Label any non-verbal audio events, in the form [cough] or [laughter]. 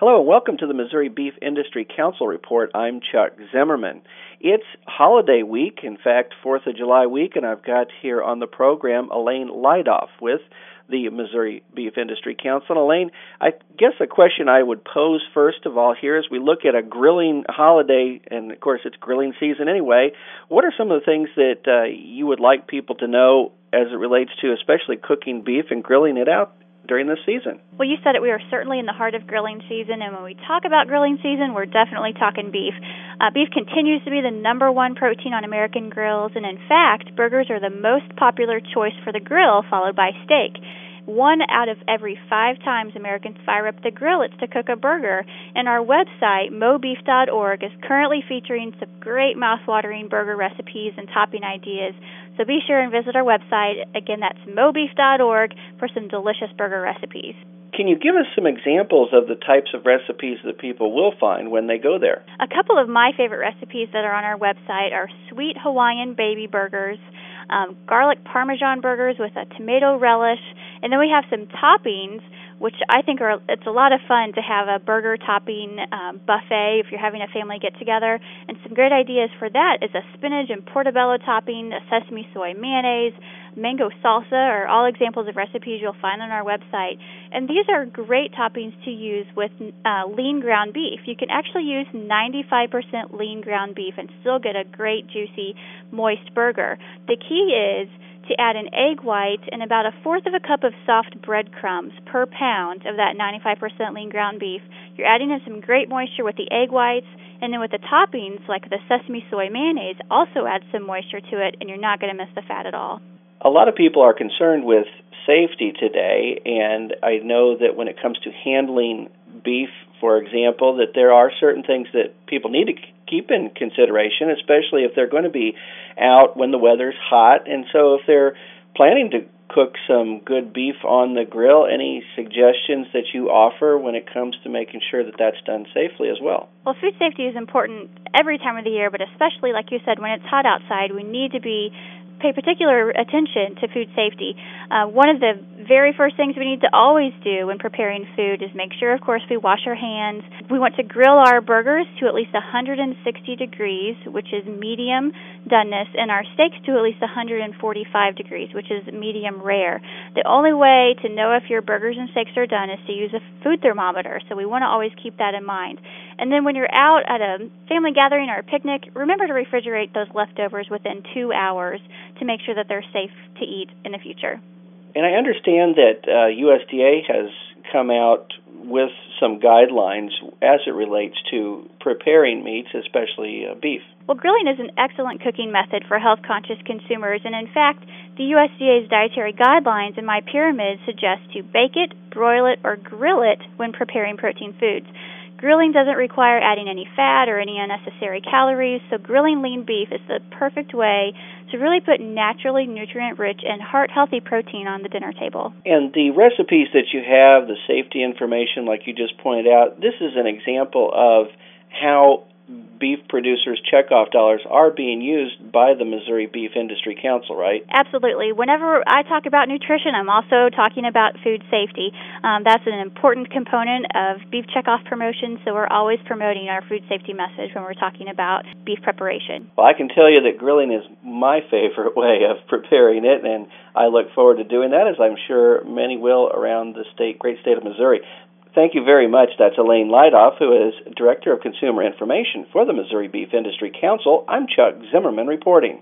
Hello, and welcome to the Missouri Beef Industry Council Report. I'm Chuck Zimmerman. It's holiday week, in fact, 4th of July week, and I've got here on the program Alane Lidolph with the Missouri Beef Industry Council. And Alane, I guess a question I would pose first of all here as we look at a grilling holiday, and of course it's grilling season anyway, what are some of the things that uh, you would like people to know as it relates to especially cooking beef and grilling it out during this season. Well, you said it. We are certainly in the heart of grilling season, and when we talk about grilling season, we're definitely talking beef. Uh, beef continues to be the number one protein on American grills, and in fact, burgers are the most popular choice for the grill, followed by steak. One out of every five times Americans fire up the grill, it's to cook a burger. And our website, mobeef.org, is currently featuring some great mouthwatering burger recipes and topping ideas. So be sure and visit our website. Again, that's mobeef.org for some delicious burger recipes. Can you give us some examples of the types of recipes that people will find when they go there? A couple of my favorite recipes that are on our website are sweet Hawaiian baby burgers, um, garlic parmesan burgers with a tomato relish, and then we have some toppings, which I think are it's a lot of fun to have a burger topping um, buffet if you're having a family get together. And some great ideas for that is a spinach and portobello topping, a sesame soy mayonnaise, mango salsa are all examples of recipes you'll find on our website. And these are great toppings to use with uh, lean ground beef. You can actually use 95% lean ground beef and still get a great, juicy, moist burger. The key is to add an egg white and about a fourth of a cup of soft breadcrumbs per pound of that 95% lean ground beef. You're adding in some great moisture with the egg whites, and then with the toppings, like the sesame soy mayonnaise, also add some moisture to it, and you're not going to miss the fat at all. A lot of people are concerned with safety today, and I know that when it comes to handling beef, for example, that there are certain things that people need to keep in consideration, especially if they're going to be out when the weather's hot. And so, if they're planning to cook some good beef on the grill, any suggestions that you offer when it comes to making sure that that's done safely as well? Well, food safety is important every time of the year, but especially, like you said, when it's hot outside, we need to be pay particular attention to food safety. Uh, one of the very first things we need to always do when preparing food is make sure, of course, we wash our hands. We want to grill our burgers to at least 160 degrees, which is medium doneness, and our steaks to at least 145 degrees, which is medium rare. The only way to know if your burgers and steaks are done is to use a food thermometer, so we want to always keep that in mind. And then when you're out at a family gathering or a picnic, remember to refrigerate those leftovers within two hours to make sure that they're safe to eat in the future. And I understand that uh, USDA has come out with some guidelines as it relates to preparing meats, especially uh, beef. Well, grilling is an excellent cooking method for health conscious consumers, and in fact, the USDA's dietary guidelines in MyPyramid suggest to bake it, broil it, or grill it when preparing protein foods. Grilling doesn't require adding any fat or any unnecessary calories, so grilling lean beef is the perfect way to really put naturally nutrient rich and heart healthy protein on the dinner table. And the recipes that you have, the safety information, like you just pointed out, this is an example of how beef producers' checkoff dollars are being used by the Missouri Beef Industry Council, right? Absolutely. Whenever I talk about nutrition, I'm also talking about food safety. Um, that's an important component of beef checkoff promotion, so we're always promoting our food safety message when we're talking about beef preparation. Well, I can tell you that grilling is my [laughs] favorite way of preparing it, and I look forward to doing that, as I'm sure many will around the state, great state of Missouri. Thank you very much. That's Alane Lidolph, who is Director of Consumer Information for the Missouri Beef Industry Council. I'm Chuck Zimmerman reporting.